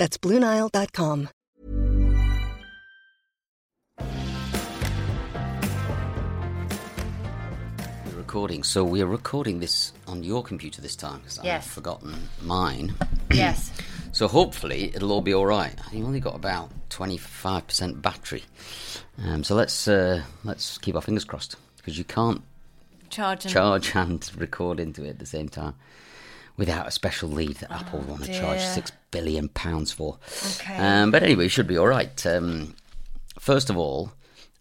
That's BlueNile.com. We're recording, so we are recording this on your computer this time because Yes. I've forgotten mine. Yes. So hopefully it'll all be all right. I've only got about twenty five percent battery, um, so let's uh, let's keep our fingers crossed because you can't Charge and charge and record into it at the same time without a special lead that Apple want to charge Oh, six billion pounds for. Okay. Um, but anyway, it should be all right. Um, first of all,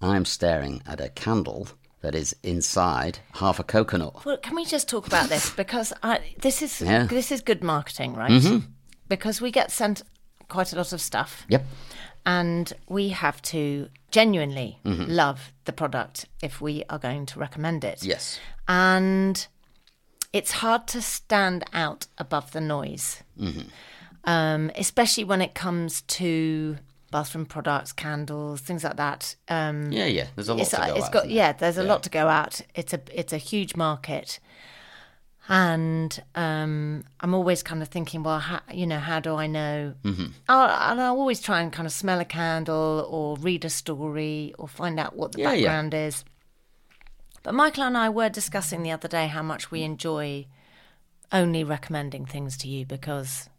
I'm staring at a candle that is inside half a coconut. Well, can we just talk about this because I, this is Yeah. this is good marketing, right? Because we get sent quite a lot of stuff, Yep. and we have to genuinely love the product if we are going to recommend it. Yes. and it's hard to stand out above the noise, um, especially when it comes to bathroom products, candles, things like that. Um, Yeah, yeah. There's a lot it's, to go it's at, got yeah. There's a lot to go out. It's a it's a huge market, and um, I'm always kind of thinking, well, how, you know, how do I know? Mm-hmm. I'll, and I'll always try and kind of smell a candle or read a story or find out what the Yeah, yeah. background is. But Michael and I were discussing the other day how much we enjoy only recommending things to you because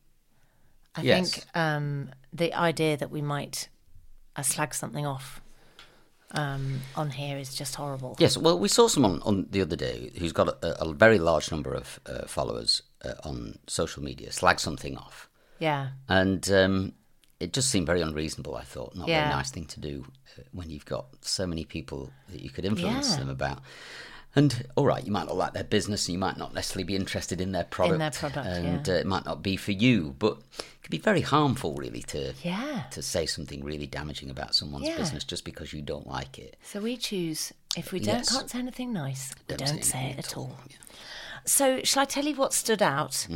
I Yes. think um, the idea that we might uh, slag something off um, on here is just horrible. Yes, well, we saw someone on the other day who's got a, a very large number of uh, followers uh, on social media slag something off, Yeah. and um, it just seemed very unreasonable. I thought not a Yeah. very nice thing to do uh, when you've got so many people that you could influence Yeah. them about. And all right, you might not like their business, and you might not necessarily be interested in their product, their product, and yeah. uh, it might not be for you. But it can be very harmful, really, to Yeah. to say something really damaging about someone's Yeah. business just because you don't like it. So we choose if we don't Yes. can't say anything nice, we Don't don't, say say it at all. all. So shall I tell you what stood out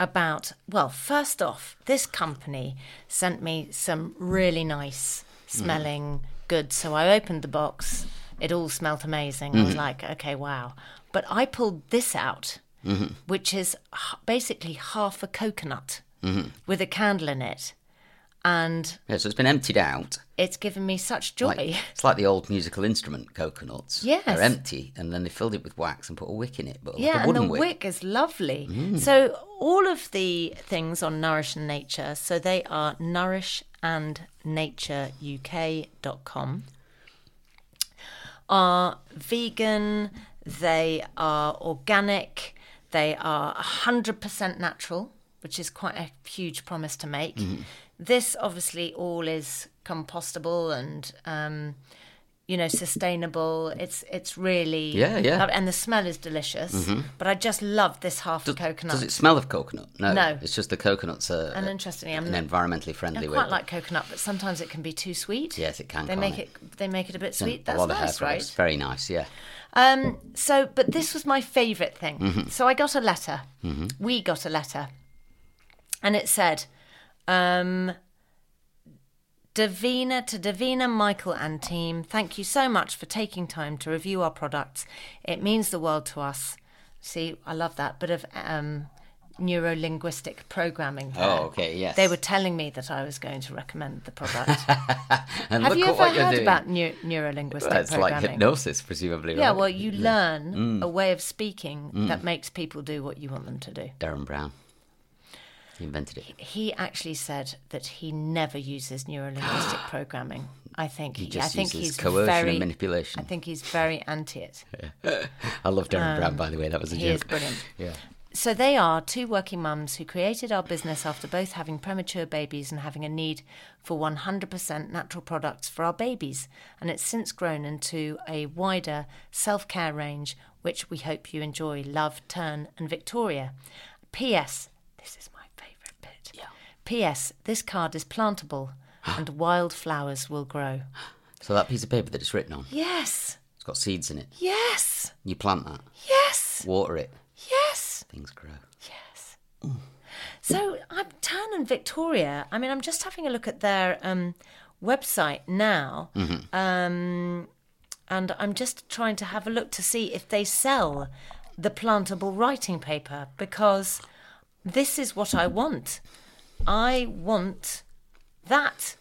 about? Well, first off, this company sent me some really nice smelling goods. So I opened the box. It all smelt amazing. I was mm-hmm. like, okay, wow. But I pulled this out, mm-hmm. which is basically half a coconut mm-hmm. with a candle in it, and Yeah, so it's been emptied out. it's given me such joy. Like, it's like the old musical instrument coconuts. Yes. They're empty, and then they filled it with wax and put a wick in it, but like Yeah, a and the wick. wick is lovely. So all of the things on Nourish and Nature, so they are nourishandnatureuk.com, are vegan, they are organic, they are 100% natural, which is quite a huge promise to make. Mm-hmm. This obviously all is compostable and um, you know sustainable. It's it's really Yeah, yeah. lov- and the smell is delicious. But I just love this half a coconut. Does it smell of coconut? No. No. It's just the coconuts are and interestingly, I'm an environmentally friendly I way. quite of- like coconut, but sometimes it can be too sweet. Yes, it can, They make it? it. They make it a bit and sweet. That's nice, right? products. Very nice, yeah. Um, so, but this was my favourite thing. Mm-hmm. So I got a letter. We got a letter, and it said, um, "Davina to Davina, Michael, and team, thank you so much for taking time to review our products. It means the world to us." See, I love that bit of um, neuro-linguistic programming. there. Oh, okay, yes. They were telling me that I was going to recommend the product. And Have you ever heard doing. about neu- neuro-linguistic Well, it's like hypnosis, presumably. Yeah, right? well, you learn Mm. a way of speaking that makes people do what you want them to do. Derren Brown. He invented it. He actually said that he never uses neurolinguistic programming. I think He I just think uses he's coercion very and manipulation. I think he's very anti it. I love Derren Brown, by the way. That was a Um, He joke. is brilliant. Yeah. So they are two working mums who created our business after both having premature babies and having a need for 100% natural products for our babies. And it's since grown into a wider self care range, which we hope you enjoy. Love, Turn, and Victoria. P.S. This is my favourite bit. Yeah. P.S. This card is plantable. and wildflowers will grow. So that piece of paper that it's written on, Yes, it's got seeds in it. yes, You plant that, yes, water it, yes. things grow. Yes. So I'm Tan and Victoria. I mean, I'm just having a look at their um, website now, um, and I'm just trying to have a look to see if they sell the plantable writing paper because this is what I want. I want that,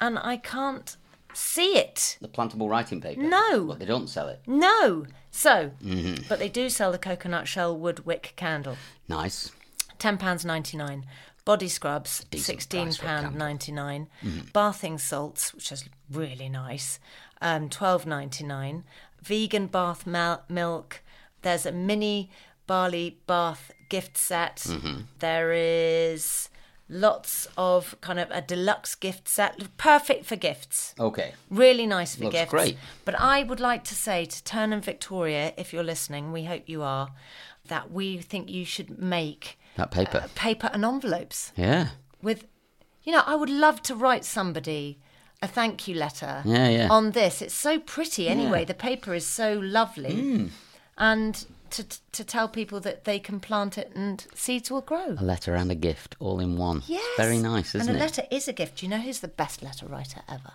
and I can't see it. The plantable writing paper. No. But they don't sell it. No. So, mm-hmm. but they do sell the coconut shell wood wick candle. Nice. ten pounds ninety nine. Body scrubs, sixteen price for a pound candle. ninety nine. Mm-hmm. Bathing salts, which is really nice, um, twelve ninety nine. Vegan bath milk. There's a mini barley bath gift set. Mm-hmm. There is lots of kind of a deluxe gift set, perfect for gifts. Okay. Really nice for Looks gifts. great. But I would like to say to Turn and Victoria, if you're listening, we hope you are, that we think you should make That paper. uh, paper and envelopes yeah. with, you know, I would love to write somebody a thank you letter Yeah, yeah. on this. It's so pretty anyway. The paper is so lovely. Hmm. And to, to tell people that they can plant it and seeds will grow. A letter and a gift all in one. Yes. It's very nice, isn't it? and a it? letter is a gift. Do you know who's the best letter writer ever?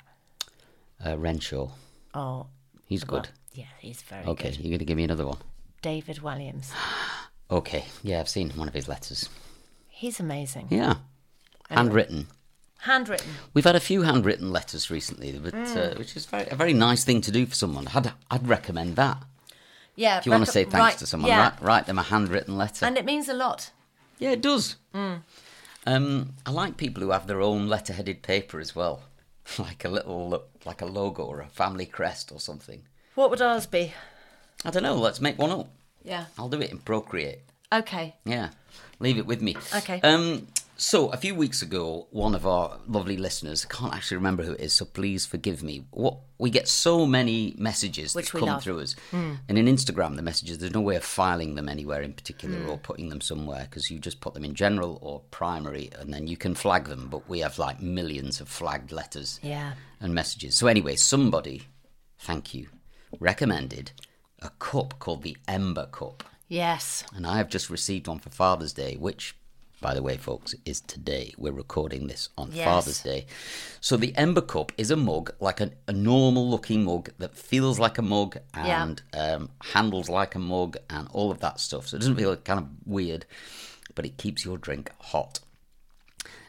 Uh, Renshaw. Oh, He's well, good. yeah, he's very good. Okay, good. you're going to give me another one. David Williams. Okay. Yeah, I've seen one of his letters. He's amazing. Yeah. Handwritten. Handwritten. We've had a few handwritten letters recently, but, uh, which is very, a very nice thing to do for someone. I'd, I'd recommend that. Yeah. If you want to say thanks right, to someone, yeah. write, write them a handwritten letter. And it means a lot. yeah, it does. Mm. Um, I like people who have their own letter-headed paper as well, like a little, like a logo or a family crest or something. What would ours be? I don't know. Let's make one up. Yeah. I'll do it in Procreate. Okay. Yeah, leave it with me. Okay. Um, so a few weeks ago, one of our lovely listeners I can't actually remember who it is, so please forgive me. What we get so many messages Which that come love. Through us, and in Instagram, the messages there's no way of filing them anywhere in particular Hmm. or putting them somewhere because you just put them in general or primary, and then you can flag them. But we have like millions of flagged letters Yeah. and messages. So anyway, somebody, thank you, recommended a cup called the Ember Cup. Yes. And I have just received one for Father's Day, which, by the way, folks, is today. We're recording this on Yes. Father's Day. So the Ember Cup is a mug, like a, a normal looking mug that feels like a mug Yeah. and um, handles like a mug and all of that stuff. So it doesn't feel kind of weird, but it keeps your drink hot.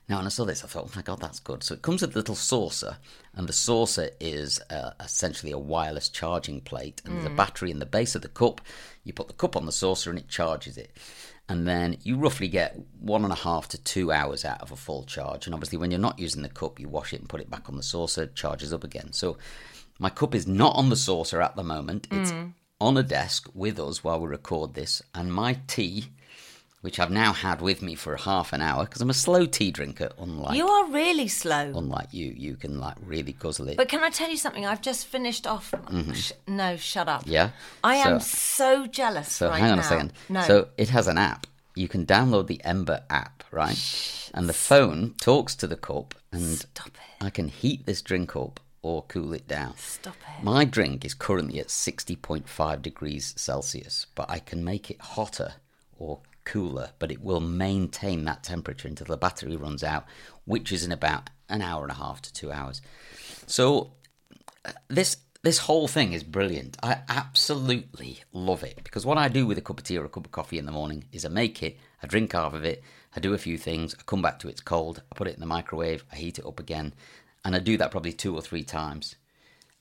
Now, when I saw this, I thought, oh my god, that's good. So it comes with a little saucer, and the saucer is uh, essentially a wireless charging plate, and there's a battery in the base of the cup. You put the cup on the saucer, and it charges it. And then you roughly get one and a half to two hours out of a full charge. And obviously, when you're not using the cup, you wash it and put it back on the saucer, charges up again. So my cup is not on the saucer at the moment. It's mm. on a desk with us while we record this, and my tea which I've now had with me for half an hour because I'm a slow tea drinker, unlike You are really slow. unlike you. You can like really guzzle it. But can I tell you something? I've just finished off. Sh- no, shut up. Mm-hmm. yeah. I am So, so jealous so right hang on now. a second. No. So it has an app. You can download the Ember app, right? And the phone talks to the cup, and Stop it. I can heat this drink up or cool it down. Stop it. My drink is currently at 60.5 degrees Celsius, but I can make it hotter or cooler, but it will maintain that temperature until the battery runs out, which is in about an hour and a half to two hours. So uh, this this whole thing is brilliant. I absolutely love it because what I do with a cup of tea or a cup of coffee in the morning is I make it, I drink half of it, I do a few things, I come back to it's cold, I put it in the microwave, I heat it up again, and I do that probably two or three times.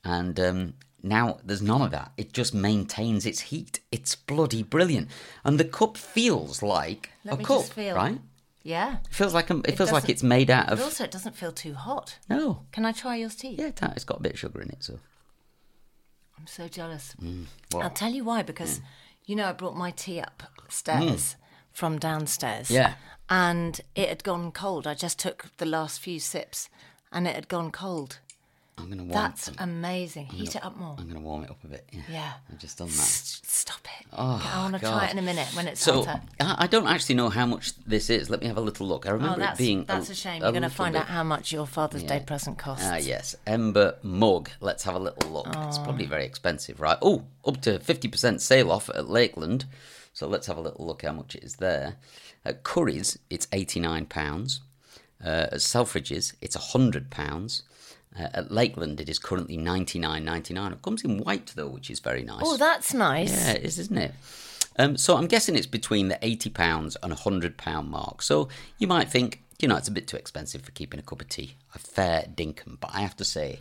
And um, now there's none of that. It just maintains its heat. It's bloody brilliant, and the cup feels like Let a cup, feel. right? Yeah. It feels like a, it, feels like it's made out But of also, it doesn't feel too hot. no. Can I try yours tea? Yeah, it's got a bit of sugar in it, so I'm so jealous. well, I'll tell you why. Because you know, I brought my tea upstairs from downstairs. Mm. Yeah. And it had gone cold. I just took the last few sips, and it had gone cold. I'm gonna warm. That's amazing. Heat it up more. I'm gonna warm it up a bit. Yeah, Yeah. I've just done that. S- Stop it. Oh, I want to try it in a minute when it's So hotter. I I don't actually know how much this is. Let me have a little look. I Oh, remember that's, it being that's a, shame. a You're going to find bit- out how much your Father's Day present costs. Ah, yes. Ember mug. Let's have a little look. It's probably very expensive, right? Oh, up to 50% sale off at Lakeland. So let's have a little look how much it is there. At Currys, it's £89. Uh, at Selfridges, it's £100. Uh, at Lakeland, it is currently ninety nine ninety nine. It comes in white, though, which is very nice. Oh, that's nice. Yeah, it is, isn't it? Um, so I'm guessing it's between the eighty pounds and hundred pound mark. So you might think, you know, it's a bit too expensive for keeping a cup of tea. A fair dinkum, but I have to say,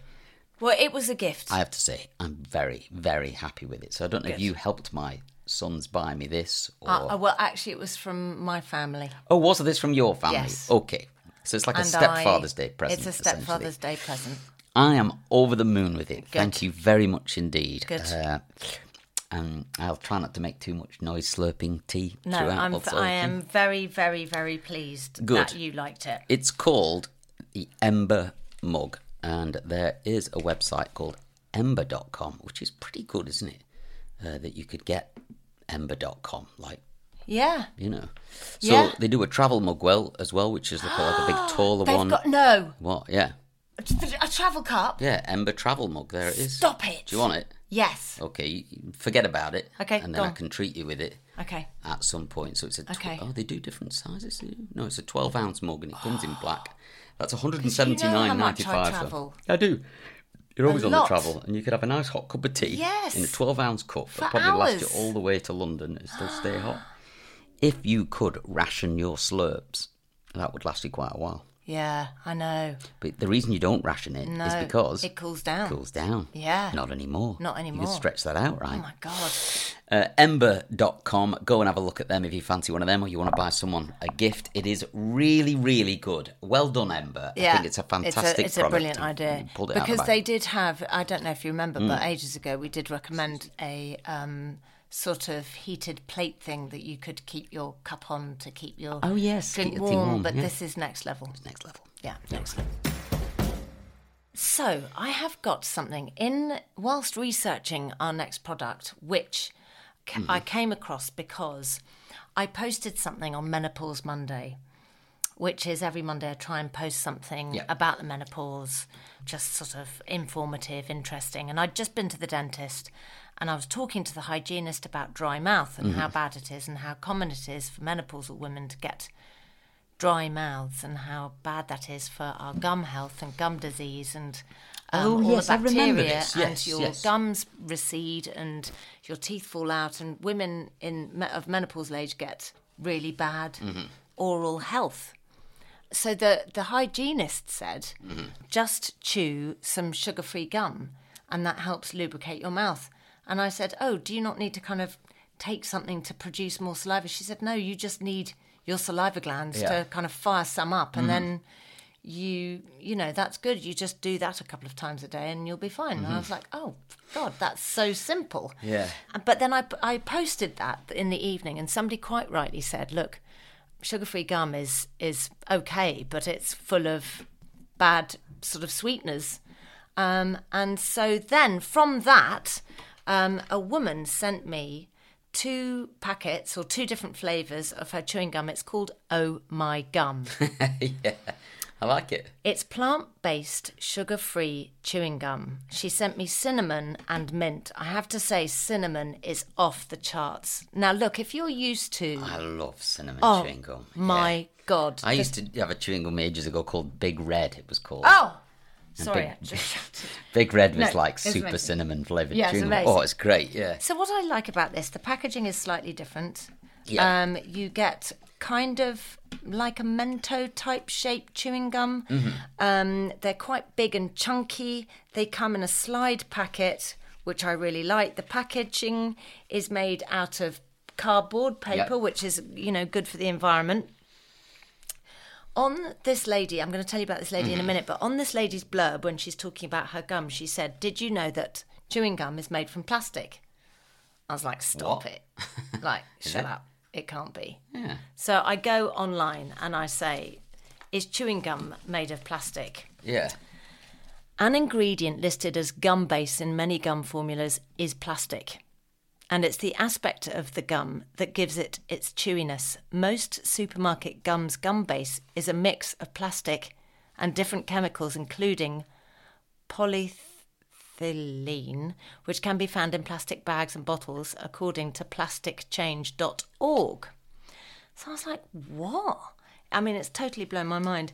Well, it was a gift. I have to say, I'm very, very happy with it. So I don't know if you helped my sons buy me this, or Uh, uh, well, actually, it was from my family. oh, was this from your family? Yes. Okay, so it's like a stepfather's I- day present. It's a stepfather's day present. I am over the moon with it. Thank you very much indeed. Good. Uh, and I'll try not to make too much noise slurping tea No, throughout. I'm, what's I am very, very, very pleased Good. that you liked it. It's called the Ember Mug, and there is a website called ember.com, which is pretty good, isn't it? Uh, that you could get ember.com, like Yeah. you know. So Yeah. they do a travel mug well as well, which is like a, like a big taller They've one. got no What? Yeah, a travel cup. yeah. Ember travel mug. There it is. Stop it. Do you want it? Yes. Okay, forget about it. Okay, and then I can treat you with it Okay. at some point. So it's a tw- Okay. oh they do different sizes. do? No, it's a twelve ounce mug and it comes in black. That's one hundred and you know how much I travel. I do. You're always on the travel, and you could have a nice hot cup of tea Yes. in a twelve ounce cup that probably last you all the way to London and still stay hot. If you could ration your slurps, that would last you quite a while. Yeah, I know. But the reason you don't ration it is No, because it cools down. cools down. Yeah. Not anymore. Not anymore. You can stretch that out, right? Oh my god. Uh, Ember.com. Go and have a look at them if you fancy one of them or you want to buy someone a gift. It is really, really good. Well done, Ember. Yeah, I think it's a fantastic It's a, product. brilliant idea pulled it because the they. Mm. did have. I don't know if you remember, but ages ago we did recommend a um, sort of heated plate thing that you could keep your cup on to keep your Oh, yes, drink keep warm. warm, But yeah. this is next level. Next level. Yeah, next level. So I have got something in whilst researching our next product, which Mm-hmm. I came across because I posted something on Menopause Monday, which is every Monday I try and post something about the menopause, just sort of informative, interesting. And I'd just been to the dentist and I was talking to the hygienist about dry mouth and Mm-hmm. how bad it is and how common it is for menopausal women to get dry mouths and how bad that is for our gum health and gum disease and um, Oh, all yes, the I remember bacteria this. and your yes. gums recede and your teeth fall out and women in me- of menopausal age get really bad Mm-hmm. oral health. So the the hygienist said, Mm-hmm. just chew some sugar-free gum, and that helps lubricate your mouth. And I said, oh, do you not need to kind of take something to produce more saliva? She said, no, you just need your saliva glands Yeah. Mm-hmm. to kind of fire some up, and then you you know that's good. You just do that a couple of times a day, and you'll be fine. And I was like, oh God, that's so simple. Mm-hmm. Yeah. But then I I posted that in the evening, and somebody quite rightly said, look sugar-free gum is is okay, but it's full of bad sort of sweeteners. Um, and so then from that, um, a woman sent me two packets or two different flavors of her chewing gum. It's called Oh My Gum. yeah, I like it. It's plant based, sugar free chewing gum. She sent me cinnamon and mint. I have to say, cinnamon is off the charts. Now, look, if you're used to. I love cinnamon Oh, chewing gum. my Yeah. God. I used to have a chewing gum ages ago called Big Red. It was called. Oh! Sorry, big- I just shouted. Big Red was No, like super amazing. cinnamon flavored Yeah, it's gum. Oh, it's great. Yeah. So what I like about this, the packaging is slightly different. Yeah. Um, you get kind of like a Mento type shaped chewing gum. Mm-hmm. Um, they're quite big and chunky. They come in a slide packet, which I really like. The packaging is made out of cardboard paper, Yep. which is you know good for the environment. On this lady, I'm going to tell you about this lady in a Mm-hmm. minute, but on this lady's blurb, when she's talking about her gum, she said, Did you know that chewing gum is made from plastic? I was like, Stop What? it. Like, shut it? up. It can't be. Yeah. So I go online and I say, Is chewing gum made of plastic? Yeah. An ingredient listed as gum base in many gum formulas is plastic. And it's the aspect of the gum that gives it its chewiness. Most supermarket gum's gum base is a mix of plastic and different chemicals, including polyethylene, which can be found in plastic bags and bottles, according to plasticchange.org. So I was like, what? I mean, it's totally blown my mind.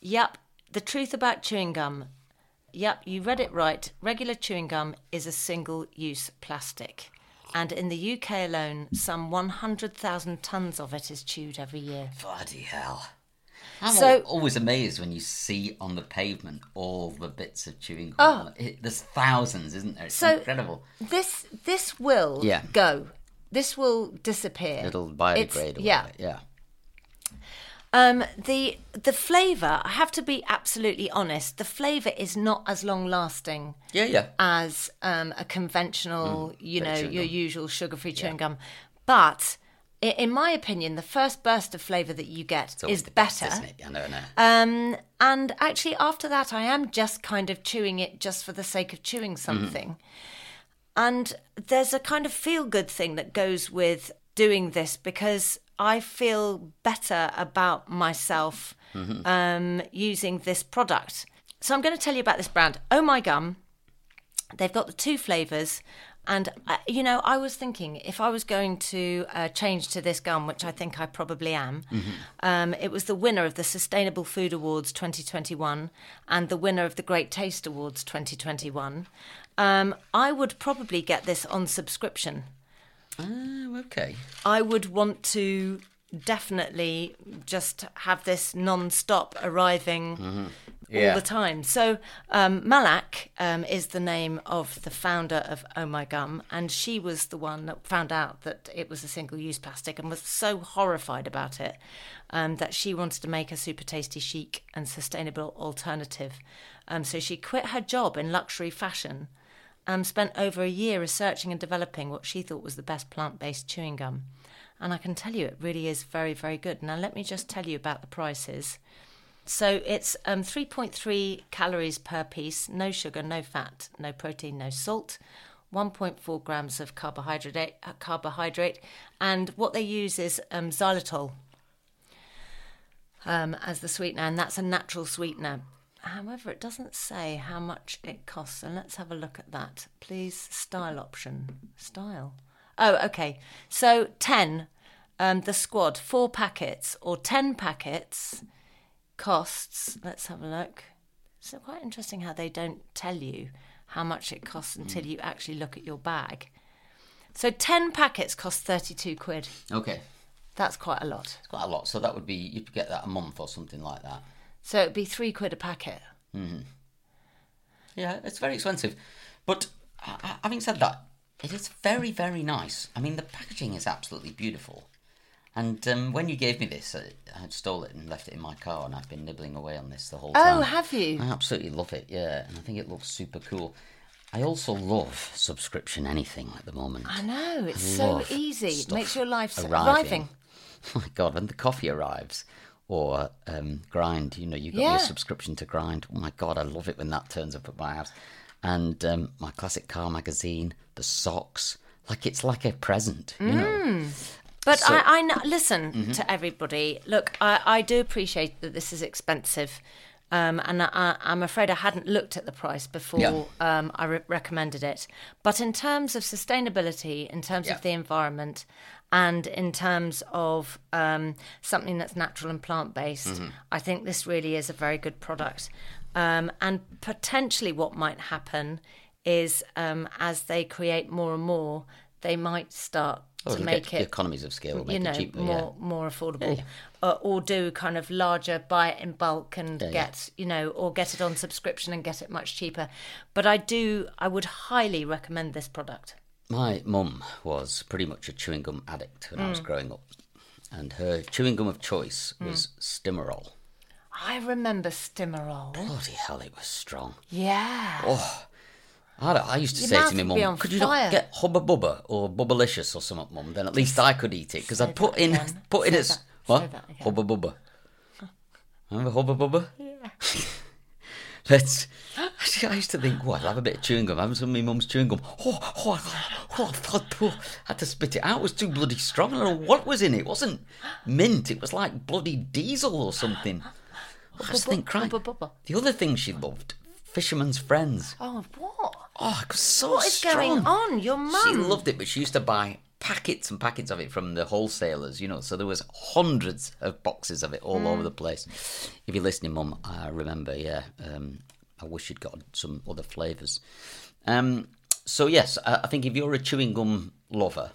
Yep, the truth about chewing gum. Yep, you read it right. Regular chewing gum is a single use plastic. And in the UK alone, some 100,000 tonnes of it is chewed every year. Bloody hell. I'm So- always amazed when you see on the pavement all the bits of chewing Oh. gum. It, there's thousands, isn't there? It's So- incredible. This this will Yeah. go. This will disappear. It'll biodegrade. Yeah. Yeah. Um, the the flavour, I have to be absolutely honest, the flavour is not as long lasting Yeah, yeah. as um, a conventional, you know, your usual sugar free chewing gum. But in my opinion, the first burst of flavour that you get is the best, better. isn't it? I know, I know. Um, and actually, after that, I am just kind of chewing it just for the sake of chewing something. And there's a kind of feel good thing that goes with doing this because I feel better about myself um, using this product. So I'm going to tell you about this brand, Oh My Gum. They've got the two flavours. And, uh, you know, I was thinking if I was going to uh, change to this gum, which I think I probably am, um, it was the winner of the Sustainable Food Awards 2021 and the winner of the Great Taste Awards 2021. Um, I would probably get this on subscription. Oh, okay. I would want to definitely just have this non-stop arriving all Yeah. the time. So um, Malak um, is the name of the founder of Oh My Gum, and she was the one that found out that it was a single-use plastic and was so horrified about it um, that she wanted to make a super tasty, chic, and sustainable alternative. Um, so she quit her job in luxury fashion and spent over a year researching and developing what she thought was the best plant based chewing gum. And I can tell you it really is very, very good. Now, let me just tell you about the prices. So it's um, 3.3 calories per piece, no sugar, no fat, no protein, no salt. 1.4 grams of carbohydrate, uh, carbohydrate, and what they use is um, xylitol um, as the sweetener, and that's a natural sweetener. However, it doesn't say how much it costs, and let's have a look at that. Please, style option. Style. Oh, okay. So 10, um, the squad, four packets or 10 packets costs, let's have a look. So quite interesting how they don't tell you how much it costs until you actually look at your bag. So 10 packets cost 32 quid. Okay. That's quite a lot. It's quite a lot. So that would be, you'd get that a month or something like that. So it'd be three quid a packet. Yeah, it's very expensive. But uh, having said that, it is very, very nice. I mean, the packaging is absolutely beautiful. And um, when you gave me this, I, I stole it and left it in my car, and I've been nibbling away on this the whole time. Oh, have you? I absolutely love it, yeah, and I think it looks super cool. I also love subscription anything at the moment. I know, it's love so easy. It makes your life so arriving. arriving. Oh my god, when the coffee arrives or um, Grind, you know, you got Yeah. your subscription to Grind. Oh my god, I love it when that turns up at my house. And um, my classic car magazine, the socks, like it's like a present, you know. But So- I, listen to everybody. Look, I, I do appreciate that this is expensive. Um, and I, I'm afraid I hadn't looked at the price before Yeah. um, I re- recommended it. But in terms of sustainability, in terms Yeah. of the environment, and in terms of um, something that's natural and plant based, Mm-hmm. I think this really is a very good product. Um, and potentially, what might happen is um, as they create more and more, they might start Oh, to make it economies of scale, you make know it cheaper. more more affordable Uh, or do kind of larger buy it in bulk and yeah. get you know or get it on subscription and get it much cheaper but i do i would highly recommend this product. My mum was pretty much a chewing gum addict when I was growing up, and her chewing gum of choice was Stimorol. i remember stimorol Bloody hell, it was strong. yeah I, I used to Your say to my mum, could you fire." not get Hubba Bubba or Bubblicious or something, mum? Then at least I could eat it because I'd put in again. put in Say its what say that again. Hubba Bubba. Remember Hubba Bubba? Yeah. Let's. I used to think, oh, I'll have a bit of chewing gum. I Having some of my mum's chewing gum. Oh, oh, Oh, I thought, oh, had to spit it out. It was too bloody strong. I don't know what was in it. It wasn't mint. It was like bloody diesel or something. I just think, crying. The other thing she loved, Fisherman's Friends. Oh, what? Oh, it was so What is strong. going on? Your mum. She loved it, but she used to buy packets and packets of it from the wholesalers, you know. So there was hundreds of boxes of it all Mm. over the place. If you're listening, Mum, I remember. Yeah, um, I wish you'd got some other flavours. Um, so yes, I, I think if you're a chewing gum lover,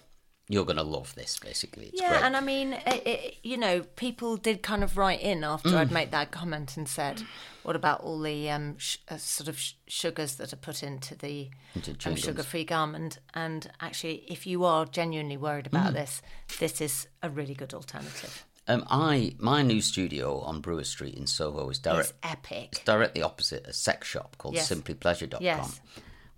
you're going to love this. Basically, it's Yeah, great. and I mean, it, it, you know, people did kind of write in after Mm. I'd made that comment and said, "What about all the um, sh- uh, sort of sh- sugars that are put into the Into um, sugar-free gum?" And and actually, if you are genuinely worried Mm. about this, this is a really good alternative. um, I my new studio on Brewer Street in Soho is direct. It's epic. It's directly opposite a sex shop called Yes. simplypleasure.com. Yes.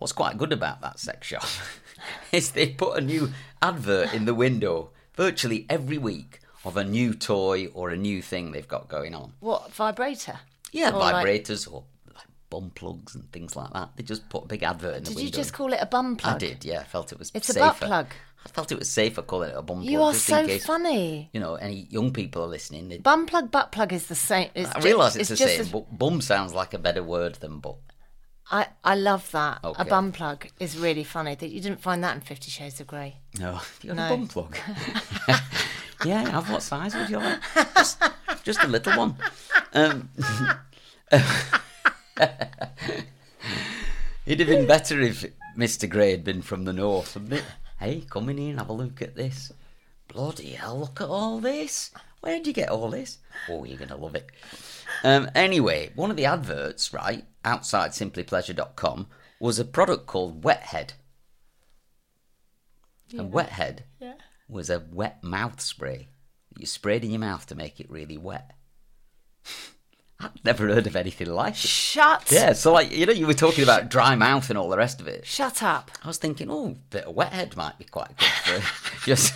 What's quite good about that sex shop is they put a new advert in the window virtually every week of a new toy or a new thing they've got going on. What vibrator? Yeah, Or like- vibrators or like bum plugs and things like that. They just put a big advert in the Did window. Did you just call it a bum plug? I did, yeah. I felt it was It's a safer. butt plug. I felt it was safer calling it a bum plug. You are so case, funny. You know, any young people are listening. They, Bum plug, butt plug is the same. It's I realise it's, the same, as- but bum sounds like a better word than butt. I, I love that. Okay. A bum plug is really funny. That you didn't find that in Fifty Shades of Grey. No, you got No. a bum plug. yeah, have. What size would you like? Just, just a little one. Um, it'd have been better if Mr. Grey had been from the north? Hey, come in here and have a look at this. Bloody hell, look at all this. Where'd you get all this? Oh, you're going to love it. Um, anyway, one of the adverts, right, outside simplypleasure.com was a product called Wethead. And Wethead was a wet mouth spray that you sprayed in your mouth to make it really wet. I've never heard of anything like it. Shut. Yeah, so like you know, you were talking about dry mouth and all the rest of it. Shut up. I was thinking, oh, a bit of wethead might be quite good for just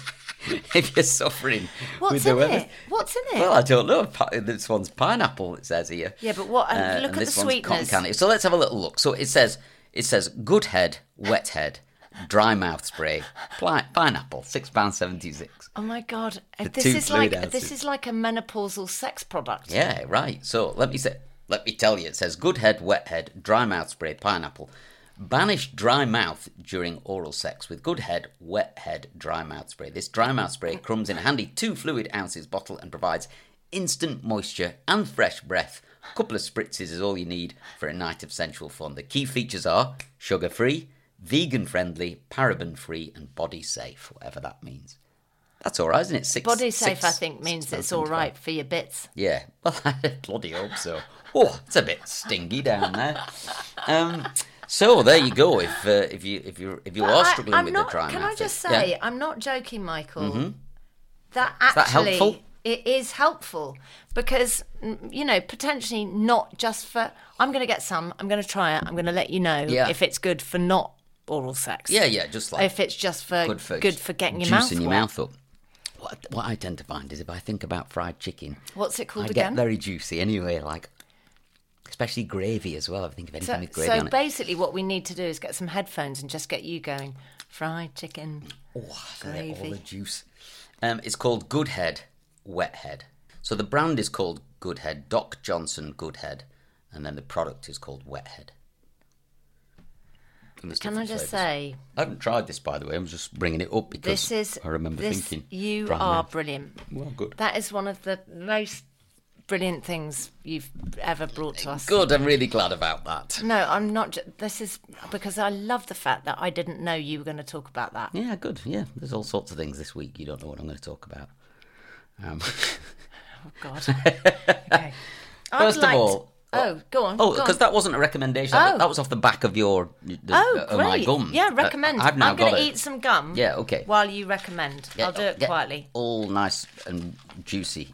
if you're suffering What's with the in weather. it? What's in it? Well, I don't know. This one's pineapple. It says here. Yeah, but what- uh, look at this the candy. So let's have a little look. So it says it says good head, wet head, dry mouth spray, pli- pineapple, six pound seventy six. oh my god, The this is like this is like a menopausal sex product. Yeah, right. So let me say, let me tell you. It says good head, wet head, dry mouth spray, pineapple. Banish dry mouth during oral sex with good head, wet head, dry mouth spray. This dry mouth spray comes in a handy two fluid ounces bottle and provides instant moisture and fresh breath. A couple of spritzes is all you need for a night of sensual fun. The key features are sugar free, vegan friendly, paraben free, and body safe, whatever that means. That's all right, isn't it? Six, Body safe, six- I think, means it's all right for your bits. Yeah, well, I bloody hope so. Oh, it's a bit stingy down there. Um, so there you go. If uh, if you if you if you are struggling I'm with not, the dry Can I just yeah. Mm-hmm. say, I'm not joking, Michael. That that actually helpful? it is helpful because mm, you know potentially not just for. I'm going to get some. I'm going to try it. I'm going to let you know Yeah. if it's good for not oral sex. Yeah, yeah, just like If it's just for good for good for getting your mouth your mouth up. What what I tend to find is if I think about fried chicken, What's it called I again? get very juicy anyway. Like especially gravy as well. I think of anything So, with gravy so basically, what we need to do is get some headphones and just get you going. Fried chicken. Oh, get all Gravy. the juice. Um, it's called Good Head, Wet Head. So the brand is called Good Head, Doc Johnson Good Head, and then the product is called Wet Head. Can I just flavours. say, I haven't tried this by the way. I'm just bringing it up because this is I remember this, thinking you are brilliant. Well, good. That is one of the most brilliant things you've ever brought to us. Good. I'm really glad about that. No, I'm not. This is because I love the fact that I didn't know you were going to talk about that. Yeah, good. Yeah, there's all sorts of things this week. You don't know what I'm going to talk about. Um, Oh God. okay. First of to- all- oh, go on. Oh, because that wasn't a recommendation. Oh. That was off the back of your the, Oh, of my gum. Yeah, Uh, recommend. I've now I'm going to eat some gum. Yeah, okay. While you recommend, I'll do it quietly. All nice and juicy.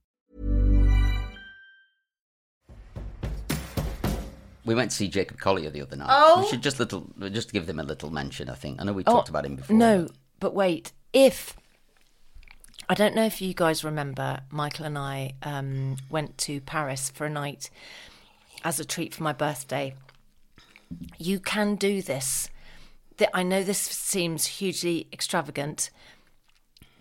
We went to see Jacob Collier the other night. Oh. We should just little just give them a little mention. I think I know we talked about him before. No, but wait. If I don't know if you guys remember, Michael and I um, went to Paris for a night as a treat for my birthday. You can do this. I know this seems hugely extravagant,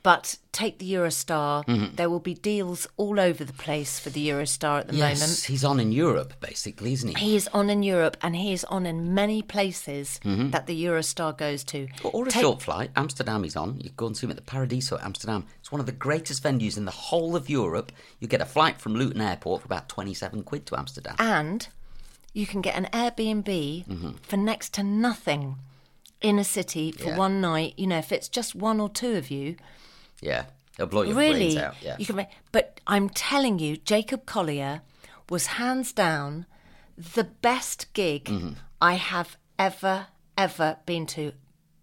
but take the Eurostar. Mm-hmm. There will be deals all over the place for the Eurostar at the yes, moment. he's on in Europe basically, isn't he? He is on in Europe and he is on in many places mm-hmm. that the Eurostar goes to. Or, or a Take- short flight. Amsterdam he's on. You go and see him at the Paradiso at Amsterdam. It's one of the greatest venues in the whole of Europe. You get a flight from Luton Airport for about 27 quid to Amsterdam. and you can get an Airbnb mm-hmm. for next to nothing in a city for Yeah. one night. You know, if it's just one or two of you, yeah, they'll blow your really, brains out. Yeah. you can. Make, but I'm telling you, Jacob Collier was hands down the best gig Mm-hmm. I have ever ever been to,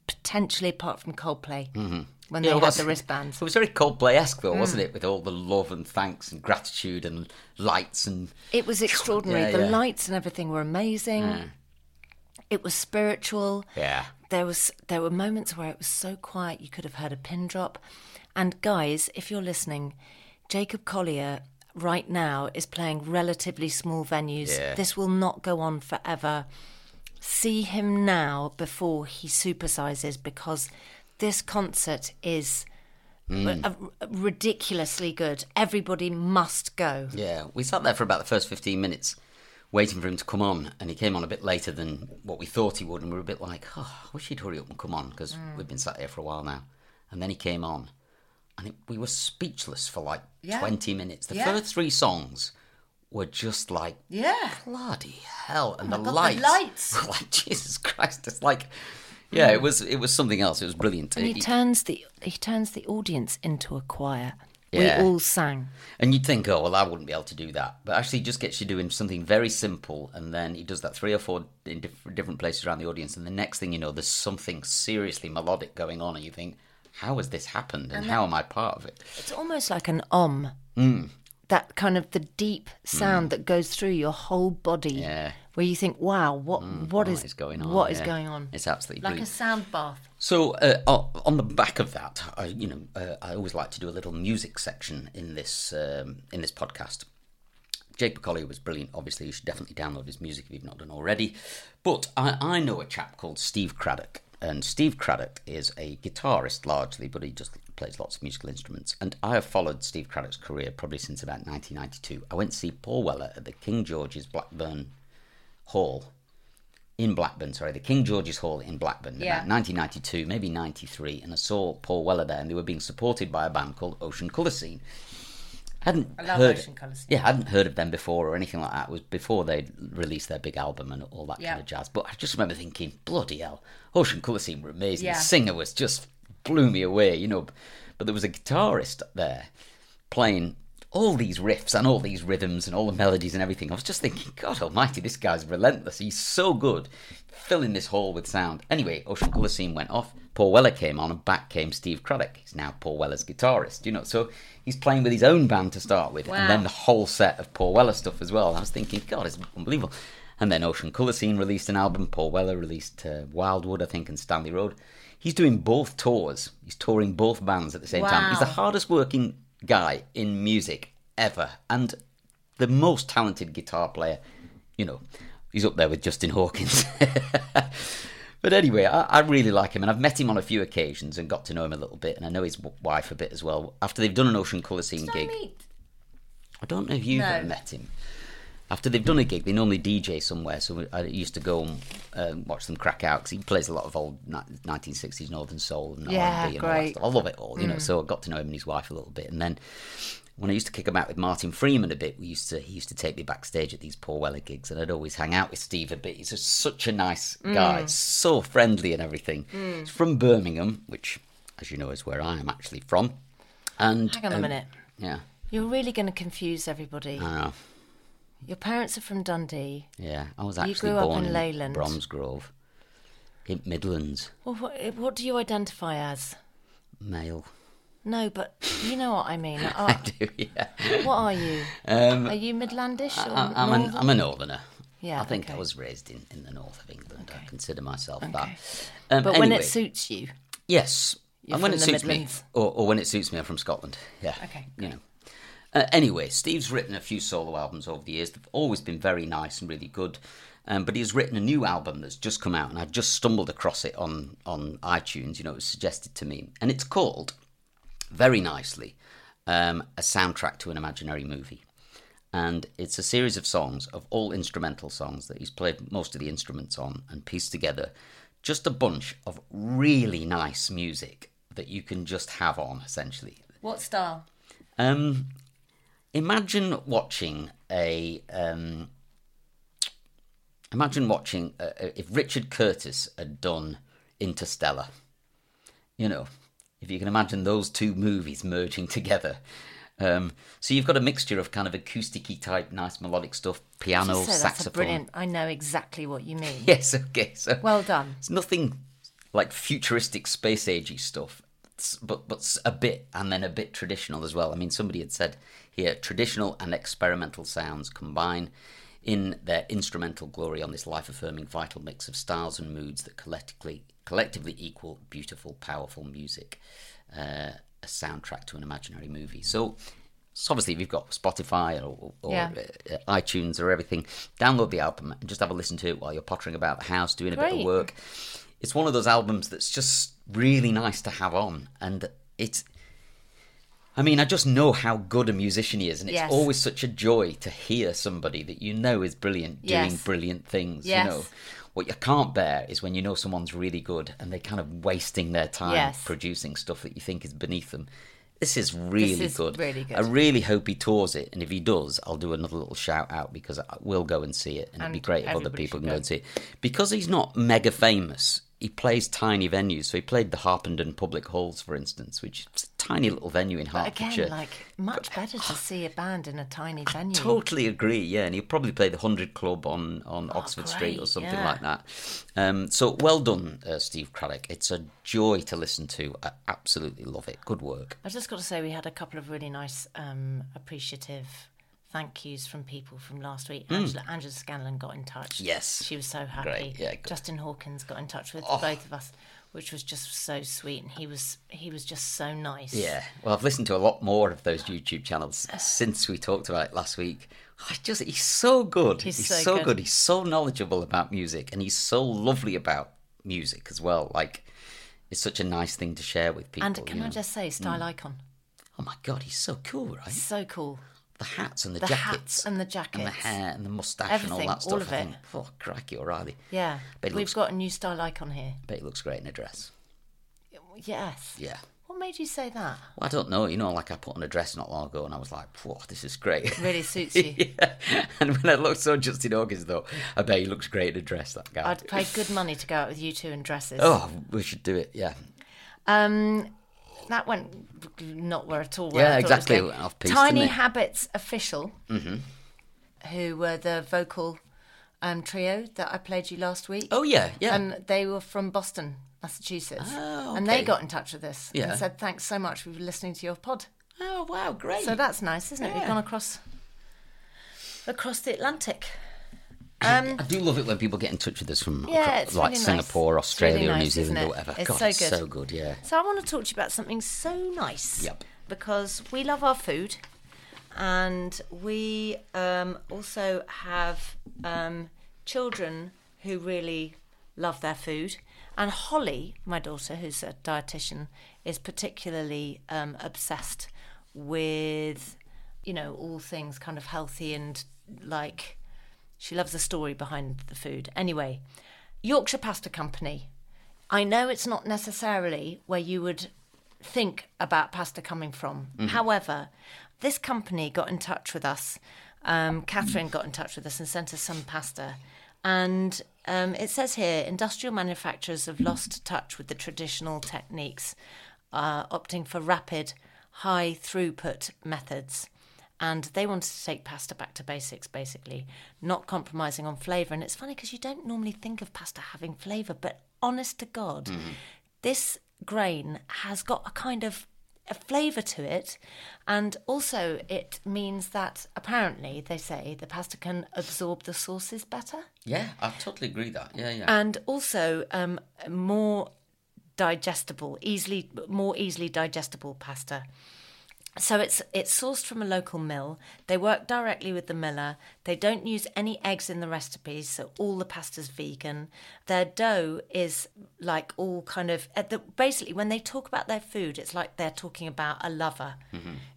potentially apart from Coldplay when Mm-hmm. Yeah, they it had was- the wristbands. It was very Coldplay-esque though, Mm. wasn't it? With all the love and thanks and gratitude and lights and It was extraordinary. Yeah, the yeah. lights and everything were amazing. It was spiritual. yeah. There was there were moments where it was so quiet you could have heard a pin drop. And guys, if you're listening, Jacob Collier right now is playing relatively small venues. Yeah. This will not go on forever. See him now before he supersizes because this concert is Mm. ridiculously good. Everybody must go. Yeah, we sat there for about the first 15 minutes waiting for him to come on, and he came on a bit later than what we thought he would, and we were a bit like, oh, I wish he'd hurry up and come on, because Mm. we've been sat here for a while now. And then he came on, and it, we were speechless for like Yeah. 20 minutes. The Yeah. first three songs were just like, Yeah. bloody hell, and oh the Oh God, the lights. lights. were like, Jesus Christ, it's like, yeah, it hmm. was it was something else. It was brilliant. And he It- turns the he turns the audience into a choir. Yeah. We all sang. And you'd think, oh, well, I wouldn't be able to do that. But actually, he just gets you doing something very simple, and then he does that three or four in diff- different places around the audience, and the next thing you know, there's something seriously melodic going on, and you think, how has this happened, and how am I part of it? It's almost like an om. Mm. That kind of the deep sound that goes through your whole body. Yeah. Where you think, wow, what what What is is going on? What is yeah. going on? It's absolutely like brilliant. a sound bath. So, uh, on the back of that, I, you know, uh, I always like to do a little music section in this um, in this podcast. Jake Collier was brilliant. Obviously, you should definitely download his music if you've not done already. But I, I know a chap called Steve Craddock, and Steve Craddock is a guitarist largely, but he just plays lots of musical instruments. And I have followed Steve Craddock's career probably since about 1992. I went to see Paul Weller at the King George's Blackburn Hall in Blackburn, sorry, the King George's Hall in Blackburn, Yeah. about 1992, maybe 93, and I saw Paul Weller there, and they were being supported by a band called Ocean Colour Scene. Hadn't I love heard, Ocean Colour Yeah, hadn't heard of them before or anything like that. It was before they'd released their big album and all that Yeah. kind of jazz. But I just remember thinking, bloody hell, Ocean Colour Scene were amazing. Yeah. The singer was just blew me away, you know. But there was a guitarist there playing all these riffs and all these rhythms and all the melodies and everything. I was just thinking, God Almighty, this guy's relentless. He's so good, filling this hall with sound. Anyway, Ocean Colour Scene went off. Paul Weller came on, and back came Steve Craddock. He's now Paul Weller's guitarist. You know, so he's playing with his own band to start with, Wow. and then the whole set of Paul Weller stuff as well. I was thinking, God, it's unbelievable. And then Ocean Colour Scene released an album. Paul Weller released uh, Wildwood, I think, and Stanley Road. He's doing both tours. He's touring both bands at the same time. He's the hardest working guy in music ever, and the most talented guitar player. You know, he's up there with Justin Hawkins. but anyway, I, I really like him, and I've met him on a few occasions and got to know him a little bit, and I know his wife a bit as well. After they've done an Ocean Colour Scene Did I gig, meet? I don't know if you've No. ever met him. after they've done a gig, they normally DJ somewhere. So I used to go and uh, watch them crack out because he plays a lot of old 1960s Northern Soul and Yeah, R&B and all that great. stuff. I love it all, you know. So I got to know him and his wife a little bit, and then when I used to kick about with Martin Freeman a bit, we used to he used to take me backstage at these Paul Weller gigs, and I'd always hang out with Steve a bit. He's just such a nice guy, so friendly and everything. He's from Birmingham, which, as you know, is where I am actually from. And Hang on a um, minute. Yeah, You're really going to confuse everybody. I know. Your parents are from Dundee. Yeah, I was actually born in Leyland. Bromsgrove, in Midlands, Well, what, what do you identify as? male. No, but you know what I mean. I do, yeah. what are you? Um, Are you Midlandish or I, I'm, an, I'm a northerner. Yeah, I think okay. I was raised in, in the north of England. I consider myself Okay. that. Um, But when it suits you, yes, and when from it the suits Midlands. me, or, or when it suits me, I'm from Scotland. Yeah. Okay, You know. Uh, anyway, Steve's written a few solo albums over the years. They've always been very nice and really good. Um, but he's written a new album that's just come out, and I've just stumbled across it on on iTunes. You know, it was suggested to me, and it's called very nicely um, a soundtrack to an imaginary movie. And it's a series of songs of all instrumental songs that he's played most of the instruments on and pieced together just a bunch of really nice music that you can just have on essentially. what style? Um, imagine watching a. Um, imagine watching uh, if Richard Curtis had done Interstellar. You know, if you can imagine those two movies merging together. Um, so you've got a mixture of kind of acousticy type, nice melodic stuff, piano, So saxophone. brilliant. I know exactly what you mean. Yes, okay. So Well done. it's nothing like futuristic space agey stuff, but but a bit and then a bit traditional as well. I mean, somebody had said here traditional and experimental sounds combine in their instrumental glory on this life-affirming, vital mix of styles and moods that collectively collectively equal beautiful, powerful music. Uh, a soundtrack to an imaginary movie. So. So obviously, if you've got Spotify or, or Yeah. uh, iTunes or everything, download the album and just have a listen to it while you're pottering about the house, doing a bit of work. It's one of those albums that's just really nice to have on, and it's. I mean, I just know how good a musician he is, and it's Yes. always such a joy to hear somebody that you know is brilliant doing Yes. brilliant things. Yes. You know, what you can't bear is when you know someone's really good and they're kind of wasting their time Yes. producing stuff that you think is beneath them. This is really is good. really good. I really hope he tours it, and if he does, I'll do another little shout out because I will go and see it, and, it'd be great if other people can go go. and see it. Because he's not mega famous, he plays tiny venues. So he played the Harpenden Public Halls, for instance, which is tiny little venue in Hertfordshire. again, like much better to see a band in a tiny venue. Totally agree, yeah, and he'll probably play the Hundred Club on, on Oxford Street or Oh, something yeah. like that. Um, so well done, uh, Steve Craddock. It's a joy to listen to. I absolutely love it. Good work. I've just got to say, we had a couple of really nice, um, appreciative thank yous from people from last week. Angela, Angela Scanlon got in touch. Hmm. Yes. She was so happy. Great, yeah, good. Oh. Justin Hawkins got in touch with both of us, which was just so sweet. And he was he was just so nice. Yeah, well, I've listened to a lot more of those YouTube channels since we talked about it last week. I just, he's so good. He's He's, so so, good. good. He's so knowledgeable about music, and he's so lovely about music as well. Like, it's such a nice thing to share with people. And can I know. just say, style Hmm. icon, Oh my god, he's so cool, right? so cool. The hats and the, The jackets, and the jackets, and the hair and the mustache Everything, and all that stuff. all of I it. think, oh crikey, O'Reilly. Yeah, it we've looks- got a new style icon here. Bet he looks great in a dress. Yes. Yeah. What made you say that? Well, I don't know. You know, like I put on a dress not long ago, and I was like, "Whoa, this is great." It really suits you. yeah. And when I looked so Justin August, though, I bet he looks great in a dress. That guy. I'd pay good money to go out with you two in dresses. Oh, we should do it. Yeah. Um, that went not where at all. Where Yeah, I thought it was exactly. piece, Tiny? Habits official, who were the vocal um, trio that I played you last week. Oh yeah, yeah. And they were from Boston, Massachusetts. Oh, And they got in touch with us Yeah. and said, "Thanks so much. We were listening to your pod." oh wow, great. So that's nice, isn't it? We've gone across across the Atlantic. Um, I do love it when people get in touch with us from Yeah, like really nice. Singapore, really Australia, New Zealand, or whatever. It's God, so it's good. so good. Yeah. So I want to talk to you about something so nice. Yep. Because we love our food, and we um, also have um, children who really love their food. And Holly, my daughter, who's a dietitian, is particularly um, obsessed with, you know, all things kind of healthy and like She loves the story behind the food. Anyway, Yorkshire Pasta Company. I know it's not necessarily where you would think about pasta coming from. However, this company got in touch with us. Um, Catherine got in touch with us and sent us some pasta. And um, it says here industrial manufacturers have lost touch with the traditional techniques, uh, opting for rapid, high throughput methods. And they wanted to take pasta back to basics, basically, not compromising on flavour. And it's funny because you don't normally think of pasta having flavour, but honest to God, this grain has got a kind of a flavour to it. And also, it means that apparently, they say, the pasta can absorb the sauces better. Yeah, I totally agree that. Yeah, yeah. And also, um, more digestible, easily more easily digestible pasta. So it's it's sourced from a local mill. They work directly with the miller. They don't use any eggs in the recipes, so all the pasta's vegan. Their dough is like all kind of at the, basically when they talk about their food, it's like they're talking about a lover.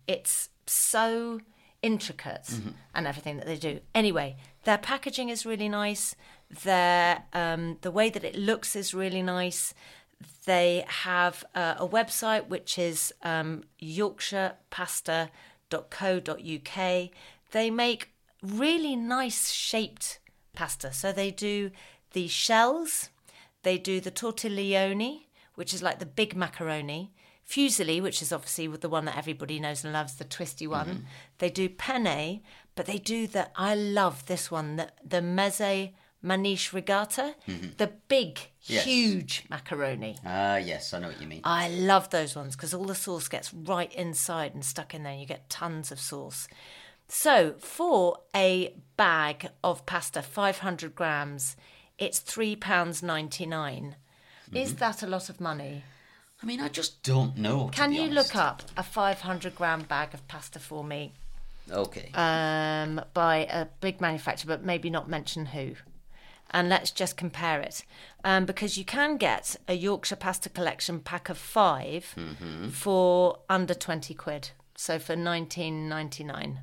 It's so intricate and everything that they do. Anyway, their packaging is really nice. Their um, the way that it looks is really nice. They have uh, a website which is um, yorkshirepasta.co.uk. They make really nice shaped pasta. So they do the shells, they do the tortiglione, which is like the big macaroni, fusilli, which is obviously the one that everybody knows and loves, the twisty one. They do penne, but they do the I love this one, the the mezze maniche rigate, the big, Yes. huge macaroni. Ah, yes, I know what you mean. I love those ones because all the sauce gets right inside and stuck in there. and You get tons of sauce. So for a bag of pasta, 500 grams, it's three pounds ninety Is that a lot of money? I mean, I just don't know. Can you honest. look up a 500 gram bag of pasta for me Okay. um, by a big manufacturer, but maybe not mention who? And let's just compare it. Um, because you can get a Yorkshire Pasta Collection pack of 5 for under 20 quid. So for 19.99.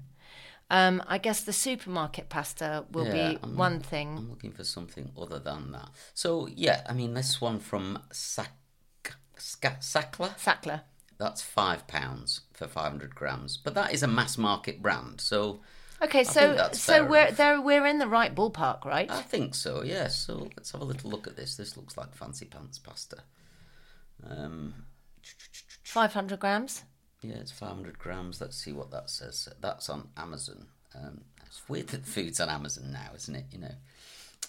Um, I guess the supermarket pasta will Yeah, be I'm- one thing. I'm looking for something other than that. So, yeah, I mean, this one from Sac- Sca- Sackler, Sackler. that's £5 for 500 grams. But that is a mass market brand, so Okay, so so we're there. We're in the right ballpark, right? I think so, yeah. So let's have a little look at this. This looks like fancy pants pasta. Um, 500 grams. yeah, it's 500 grams. Let's see what that says. That's on Amazon. Um, it's weird that food's on Amazon now, isn't it? You know.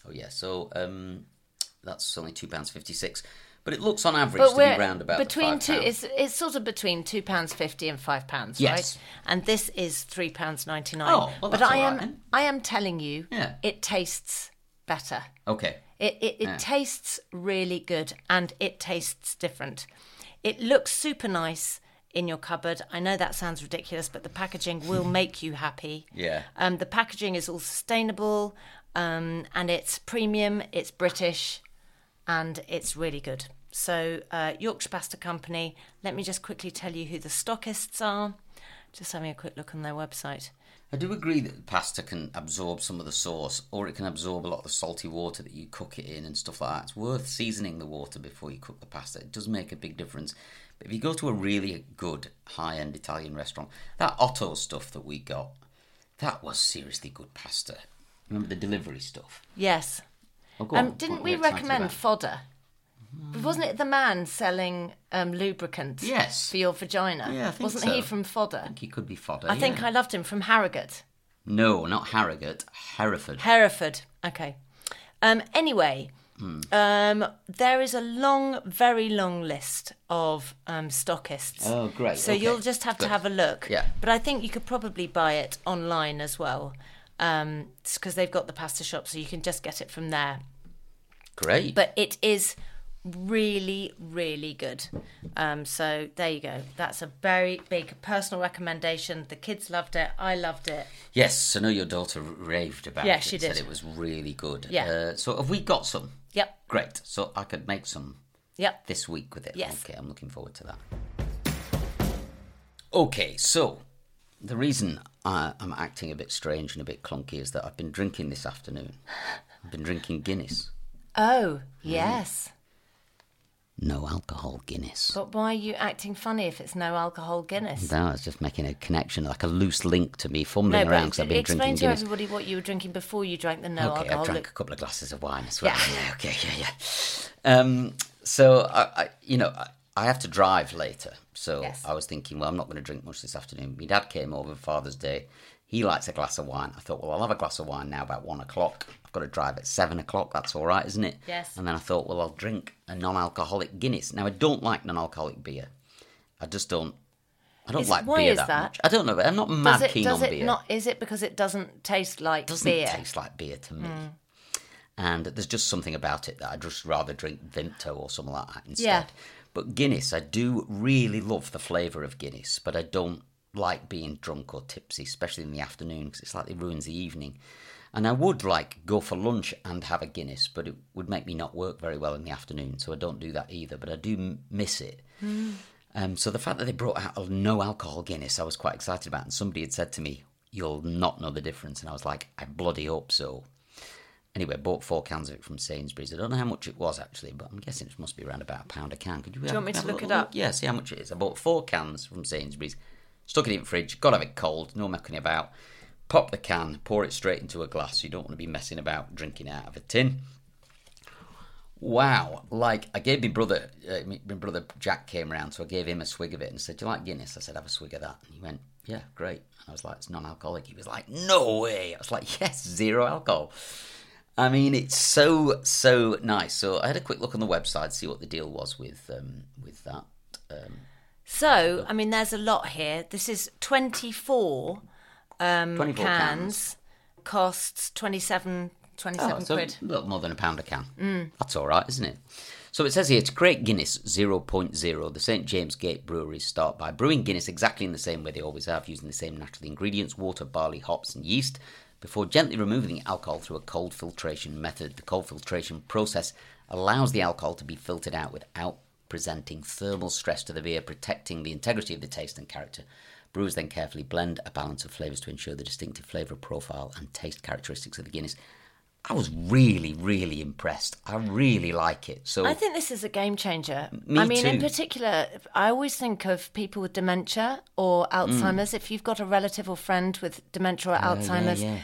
Oh yeah. So um, that's only two pounds fifty six. But it looks on average But to be round about between two. £5. It's it's sort of between two pounds fifty and five pounds, Yes. right? And this is three pounds ninety nine. Oh, well, but I all am then. I am telling you, Yeah. it tastes better. Okay. It it, it Yeah. tastes really good and it tastes different. It looks super nice in your cupboard. I know that sounds ridiculous, but the packaging will make you happy. Yeah. Um, the packaging is all sustainable, um, and it's premium. It's British, and it's really good. So uh, Yorkshire Pasta Company. Let me just quickly tell you who the stockists are. Just having a quick look on their website. I do agree that pasta can absorb some of the sauce, or it can absorb a lot of the salty water that you cook it in and stuff like that. It's worth seasoning the water before you cook the pasta. It does make a big difference. But if you go to a really good high end Italian restaurant, that Otto stuff that we got, that was seriously good pasta. Remember the delivery stuff? Yes. Oh, Um, didn't we were you excited recommend about? Fodder? Wasn't it the man selling um, lubricant Yes. for your vagina? Yeah, I think Wasn't so. he from fodder? I think he could be fodder. I think. I loved him from Harrogate. No, not Harrogate, Hereford. Hereford. Okay. Um, anyway, Hmm. um, there is a long, very long list of um, stockists. Oh, great, So okay. you'll just have to Good. have a look. Yeah. But I think you could probably buy it online as well. Because they've got the pasta shop, so you can just get it from there. Great. But it is really, really good. Um, so there you go. That's a very big personal recommendation. The kids loved it. I loved it. Yes, I know your daughter raved about Yeah, it. she did. Said it was really good. Yeah. Uh, so have we got some? Yep. Great. So I could make some Yep. this week with it. Yes. Okay, I'm looking forward to that. Okay, so the reason I, I'm acting a bit strange and a bit clunky is that I've been drinking this afternoon. I've been drinking Guinness. Oh, yes. No alcohol Guinness. But why are you acting funny if it's no alcohol Guinness? No, I was just making a connection, like a loose link to me fumbling No, around because I've been explain drinking Explain to Guinness. everybody what you were drinking before you drank the no okay, alcohol. Okay, I drank Look- a couple of glasses of wine as well. Yeah. Yeah, okay, yeah, yeah. Um, so I, I, you know, I, I have to drive later. So Yes. I was thinking, well, I'm not going to drink much this afternoon. My dad came over for Father's Day. He likes a glass of wine. I thought, well, I'll have a glass of wine now about one o'clock. I've got to drive at seven o'clock. That's all right, isn't it? Yes. And then I thought, well, I'll drink a non-alcoholic Guinness. Now I don't like non-alcoholic beer. I just don't. I don't Is- like why beer is that, that? much. I don't know. I'm not mad Does it, keen does on it beer not? Is it because it doesn't taste like beer? doesn't beer? Hmm. taste like beer to me. And there's just something about it that I'd just rather drink Vimto or something like that instead. Yeah. But Guinness, I do really love the flavour of Guinness, but I don't like being drunk or tipsy, especially in the afternoon, because it's like it ruins the evening. And I would like go for lunch and have a Guinness, but it would make me not work very well in the afternoon, so I don't do that either. But I do m- miss it. Um, so the fact that they brought out a no alcohol Guinness, I was quite excited about. And somebody had said to me, "You'll not know the difference," and I was like, "I bloody hope so." Anyway, bought four cans of it from Sainsbury's. I don't know how much it was actually, but I'm guessing it must be around about a pound a can. Could you, you want me to look it up? Yeah, see how much it is. I bought four cans from Sainsbury's, stuck it in the fridge, got to have it cold, no mucking about. Pop the can, pour it straight into a glass. You don't want to be messing about drinking out of a tin. Wow, like I gave my brother, uh, my brother Jack came around, so I gave him a swig of it and said, "Do you like Guinness?" I said, "Have a swig of that." And he went, "Yeah, great." And I was like, "It's non-alcoholic." He was like, "No way!" I was like, "Yes, zero alcohol." I mean, it's so so nice. So I had a quick look on the website, see what the deal was with um, with that. Um, So, I mean, there's a lot here. This is 24, um, 24 cans, cans. costs 27, 27 Oh, so quid. a little more than a pound a can. That's all right, isn't it? So it says here to create Guinness 0.0, the St James Gate breweries start by brewing Guinness exactly in the same way they always have, using the same natural ingredients water, barley, hops, and yeast. Before gently removing the alcohol through a cold filtration method, the cold filtration process allows the alcohol to be filtered out without presenting thermal stress to the beer, protecting the integrity of the taste and character. Brewers then carefully blend a balance of flavours to ensure the distinctive flavour profile and taste characteristics of the Guinness. I was really, really impressed. I really like it. So I think this is a game changer. Me I mean, in particular, I always think of people with dementia or Alzheimer's. If you've got a relative or friend with dementia or Mm. yeah, Alzheimer's, yeah.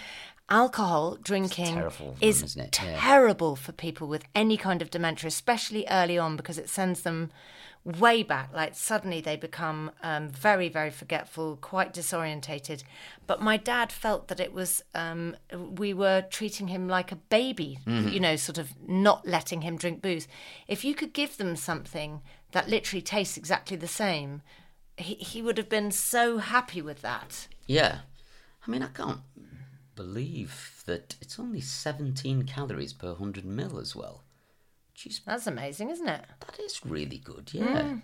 Alcohol drinking terrible them, is isn't it? Yeah. terrible for people with any kind of dementia, especially early on, because it sends them way back. Like suddenly they become um, very, very forgetful, quite disorientated. But my dad felt that it was um, we were treating him like a baby, Mm-hmm. you know, sort of not letting him drink booze. If you could give them something that literally tastes exactly the same, he, he would have been so happy with that. yeah, I mean, I can't believe that it's only 17 calories per 100 mil as well. Which is That's amazing, isn't it? That is really good, yeah.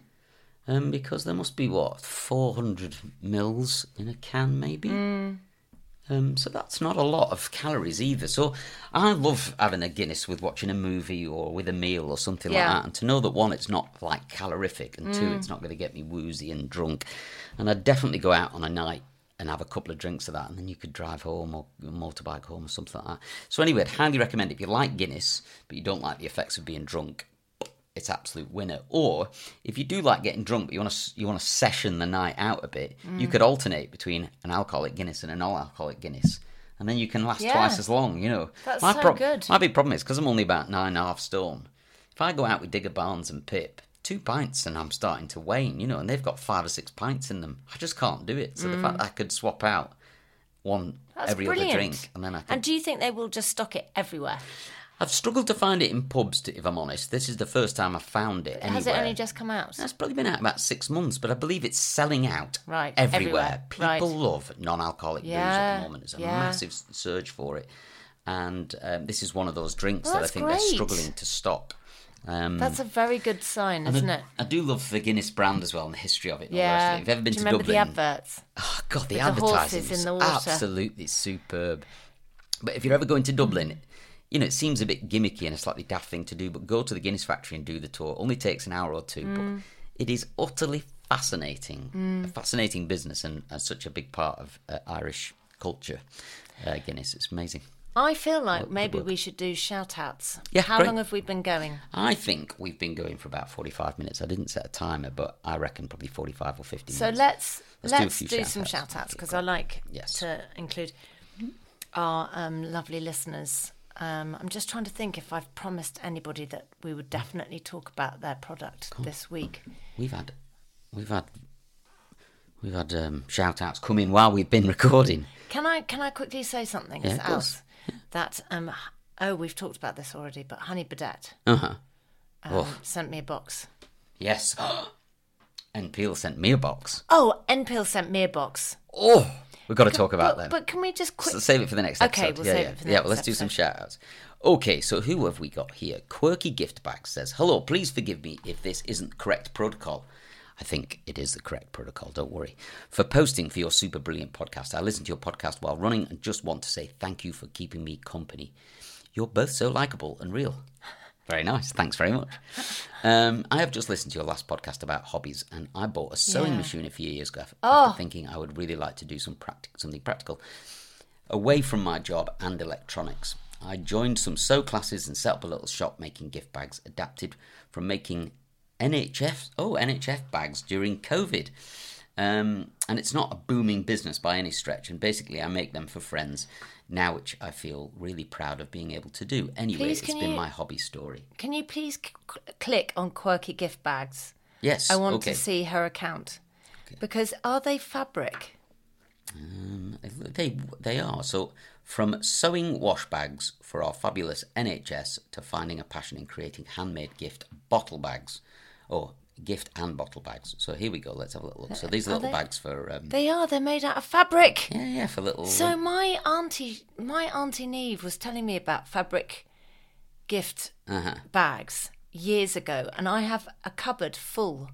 Um, because there must be what four hundred mils in a can, maybe. Um, so that's not a lot of calories either. So I love having a Guinness with watching a movie or with a meal or something Yeah. like that, and to know that one, it's not like calorific, and two, it's not going to get me woozy and drunk. And I'd definitely go out on a night and have a couple of drinks of that, and then you could drive home or motorbike home or something like that. So anyway, I'd highly recommend if you like Guinness, but you don't like the effects of being drunk, it's absolute winner. Or if you do like getting drunk, but you want to you want to session the night out a bit, you Mm. could alternate between an alcoholic Guinness and a non-alcoholic Guinness, and then you can last Yeah. twice as long. You know, That's my so good. My big problem is because I'm only about nine and a half stone. If I go out with Digger Barnes and Pip, two pints and I'm starting to wane, you know, and they've got five or six pints in them. I just can't do it. So the fact that I could swap out one Mm. That's every brilliant. other drink, and then I could And do you think they will just stock it everywhere? I've struggled to find it in pubs, if I'm honest. This is the first time I've found it anywhere. Has it only just come out? It's probably been out about six months, but I believe it's selling out Right, everywhere. everywhere, People right. love non-alcoholic booze at the moment. There's a yeah. massive surge for it, and um, this is one of those drinks Well, that I think great. they're struggling to stock. Um, That's a very good sign, isn't I, it? I do love the Guinness brand as well and the history of it. and all the rest of Yeah. If you've ever been Do you to remember Dublin, the adverts? Oh God, the the advertising horses in the water. absolutely superb. But if you're ever going to Dublin, you know it seems a bit gimmicky and a slightly daft thing to do, but go to the Guinness factory and do the tour. It only takes an hour or two, Mm. but it is utterly fascinating, a fascinating business and, and such a big part of uh, Irish culture. Uh, Guinness, it's amazing. I feel like maybe we should do shout outs. Yeah, How great. long have we been going? I think we've been going for about 45 minutes. I didn't set a timer, but I reckon probably 45 or 50 So minutes. let's Let's do let's do, shout-outs. some shout outs because. I like Yes. to include our um, lovely listeners. Um, I'm just trying to think if I've promised anybody that we would definitely talk about their product this week. We've had, we've had, we've had um, shout outs come in while we've been recording. Can I can I quickly say something Yeah, as of course. else that um oh we've talked about this already, but Honey Bidet Uh huh. um, Oh. sent me a box. Yes. and Peel sent me a box. Oh, Enpil sent me a box. Oh, we've got to talk about but, that. But can we just quick? So save it for the next Okay, episode. we'll yeah, save yeah. it for the yeah, next well, let's do some shout outs. Okay, so who have we got here? Quirky Gift Bag says, Hello, please forgive me if this isn't correct protocol. I think it is the correct protocol, don't worry. For posting for your super brilliant podcast, I listen to your podcast while running and just want to say thank you for keeping me company. You're both so likable and real. Very nice. Thanks very much. Um, I have just listened to your last podcast about hobbies, and I bought a sewing Yeah. machine a few years ago after Oh. thinking I would really like to do some practic- something practical away from my job and electronics. I joined some sew classes and set up a little shop making gift bags adapted from making NHF oh NHF bags during COVID. Um, and it's not a booming business by any stretch. And basically, I make them for friends now, which I feel really proud of being able to do. Anyway, Please, it's been you- my hobby story. Can you please c- click on Quirky Gift Bags? Yes, I want okay. to see her account. Because are they fabric? They they are so from sewing wash bags for our fabulous NHS to finding a passion in creating handmade gift bottle bags, or gift and bottle bags. So here we go. Let's have a little look. So these are Are little they- bags for um, They are. They're made out of fabric. yeah yeah for little So my auntie, my auntie Neve was telling me about fabric gift uh-huh. bags years ago, and I have a cupboard full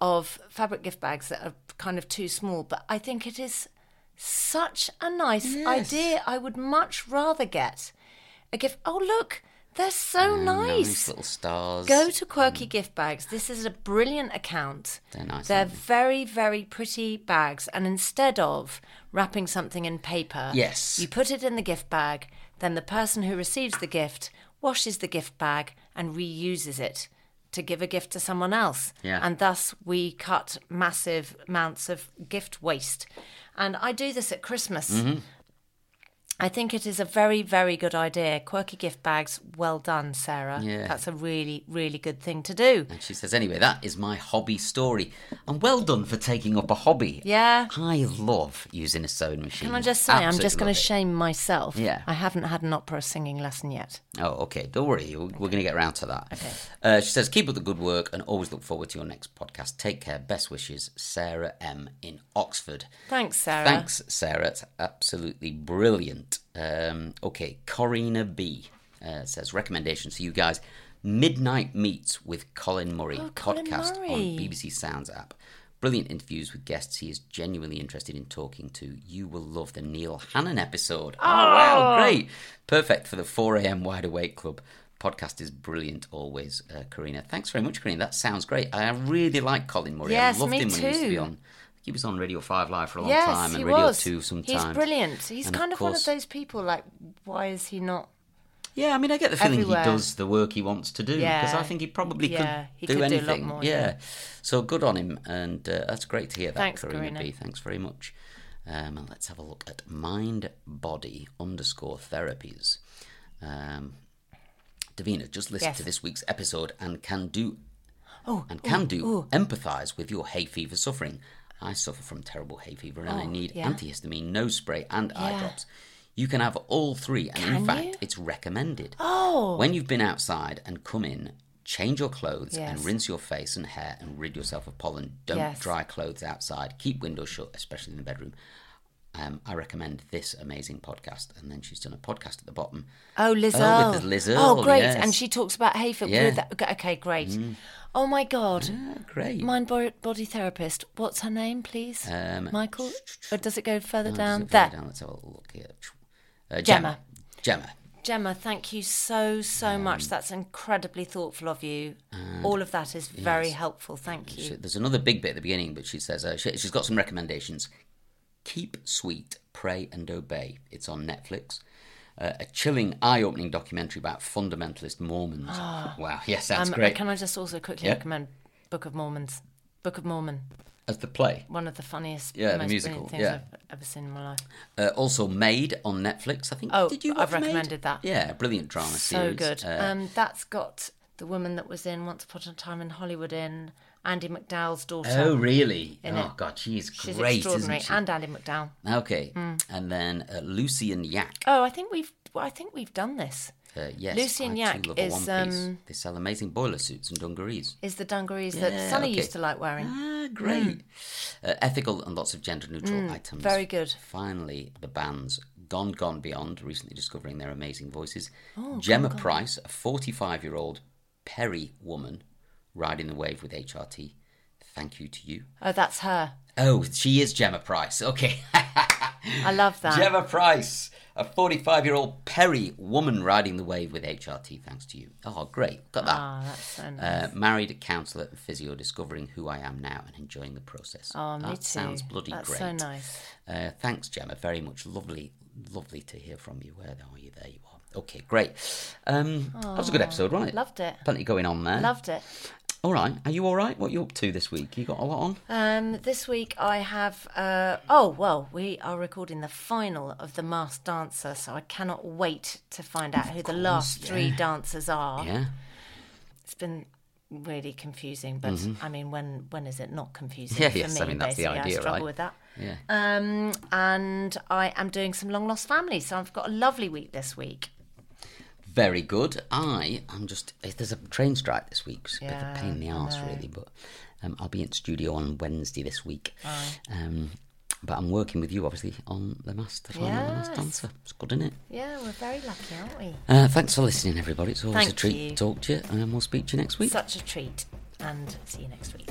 of fabric gift bags that are kind of too small. But I think it is such a nice Yes. idea. I would much rather get a gift. Oh look, they're so nice little stars. Go to Quirky Gift Bags. This is a brilliant account. They're nice, They're very, very pretty bags. And instead of wrapping something in paper, Yes. you put it in the gift bag. Then the person who receives the gift washes the gift bag and reuses it to give a gift to someone else. Yeah. And thus we cut massive amounts of gift waste. And I do this at Christmas. Mm-hmm. I think it is a very, very good idea. Quirky gift bags, well done, Sarah. Yeah. That's a really, really good thing to do. And she says, anyway, that is my hobby story. And well done for taking up a hobby. Yeah. I love using a sewing machine. Can I just say, I'm just going to shame myself. Yeah. I haven't had an opera singing lesson yet. Oh, okay. Don't worry. We're going to get around to that. Okay. Uh, she says, keep up the good work and always look forward to your next podcast. Take care. Best wishes, Sarah M. in Oxford. Thanks, Sarah. Thanks, Sarah. It's absolutely brilliant. Um, okay, Corina B. Uh, says, recommendations for you guys. Midnight Meets with Colin Murray Oh, Colin podcast on BBC Sounds app. Brilliant interviews with guests he is genuinely interested in talking to. You will love the Neil Hannon episode. Oh, wow, great. Perfect for the 4am Wide Awake Club. Podcast is brilliant always, uh, Karina. Thanks very much, Karina. That sounds great. I really like Colin Murray. Yes, I loved me him when he used to be too. on. He was on Radio 5 Live for a long yes, time and Radio was. 2 sometimes. He's brilliant. He's And kind of, one of those people like, why is he not? Yeah, I mean, I get the feeling Everywhere. he does the work he wants to do because Yeah. I think he probably Yeah, could he do could do anything. lot more, yeah. yeah. So good on him, and uh, that's great to hear that, Thanks, Karina Karina. B. Thanks very much. Um, and let's have a look at mind body underscore therapies. Um, Davina, just listen Yes. to this week's episode and can do Oh, and can do empathise with your hay fever suffering. I suffer from terrible hay fever and I Oh, need yeah. antihistamine, nose spray, and eye drops. You can have all three, and in fact, you? it's recommended. Oh. When you've been outside and come in, change your clothes and rinse your face and hair and rid yourself of pollen. Don't Yes. dry clothes outside. Keep windows shut, especially in the bedroom. Um, I recommend this amazing podcast. And then she's done a podcast at the bottom. Oh, Liz Oh, with Liz Oh, great. yes. And she talks about hay fever. Yeah. that- Okay, great. Oh, my God. Ah, great. Mind bo- body therapist. What's her name, please? Um, Michael? Or does it go further No, down? There. down. Let's have a look here. Uh, Gemma. Gemma. Gemma, thank you so, so much. That's incredibly thoughtful of you. All of that is very helpful. Thank She- you. There's another big bit at the beginning, but she says uh, she, she's got some recommendations. Keep Sweet, Pray and Obey. It's on Netflix. Uh, a chilling, eye-opening documentary about fundamentalist Mormons. wow, yes, sounds Um, great. Can I just also quickly Yeah. recommend Book of Mormons? Book of Mormon. As the play. One of the funniest, Yeah, the musical, things yeah. I've ever seen in my life. Uh, also, Maid on Netflix. I think. Oh, did you I've recommended that. Yeah, brilliant drama So series. So good. Uh, um, that's got the woman that was in Once Upon a Time in Hollywood in Andie MacDowell's daughter. oh, really? oh, it. God, she's She's great, extraordinary. isn't she? And Andy McDowell. Okay, and then uh, Lucy and Yak. Oh, I think we've well, I think we've done this. Uh, yes, Lucy and I Yak too love a is, um, They sell amazing boiler suits and dungarees. Is the dungarees Yeah, that Sunny okay. used to like wearing? Ah, great. Uh, ethical and lots of gender neutral items. Mm, very good. Finally, the bands Gone Gone Beyond, recently discovering their amazing voices. Oh, Gemma Price, a 45 year old peri woman riding the wave with HRT. Thank you to you. Oh, that's her. Oh, she is Gemma Price. Okay. I love that. Gemma Price, a 45 year old peri woman riding the wave with HRT. Thanks to you. Oh, great. Got that. Ah, that's so nice. Uh, married counsellor and physio, discovering who I am now and enjoying the process. oh, me that too. sounds bloody That's great. so nice. Uh, thanks, Gemma, very much. Lovely, lovely to hear from you. Where are you? There you are. Okay, great. Um, that was a good episode, wasn't it? Loved it. Plenty going on there. Loved it. All right. Are you all right? What are you up to this week? You got a lot on? Um, this week I have. Uh, oh well, we are recording the final of the Masked Dancer, so I cannot wait to find out who the last three dancers are. Yeah. It's been really confusing, but I mean, when when is it not confusing? Mm-hmm. Yeah, for yes, me, I mean, that's the basically. idea, I struggle right? with that. Yeah. Um, and I am doing some long lost family, so I've got a lovely week this week. Very good. I am just. eh, There's a train strike this week. It's a bit of a pain in the Yeah, know. really. But um, I'll be in studio on Wednesday this week. Um, but I'm working with you, obviously, on the Master Final The Masked Dancer. It's good, isn't it? Yeah, we're very lucky, aren't we? Uh, thanks for listening, everybody. It's always a treat you. to talk to you, and we'll speak to you next week. Such a treat, and see you next week.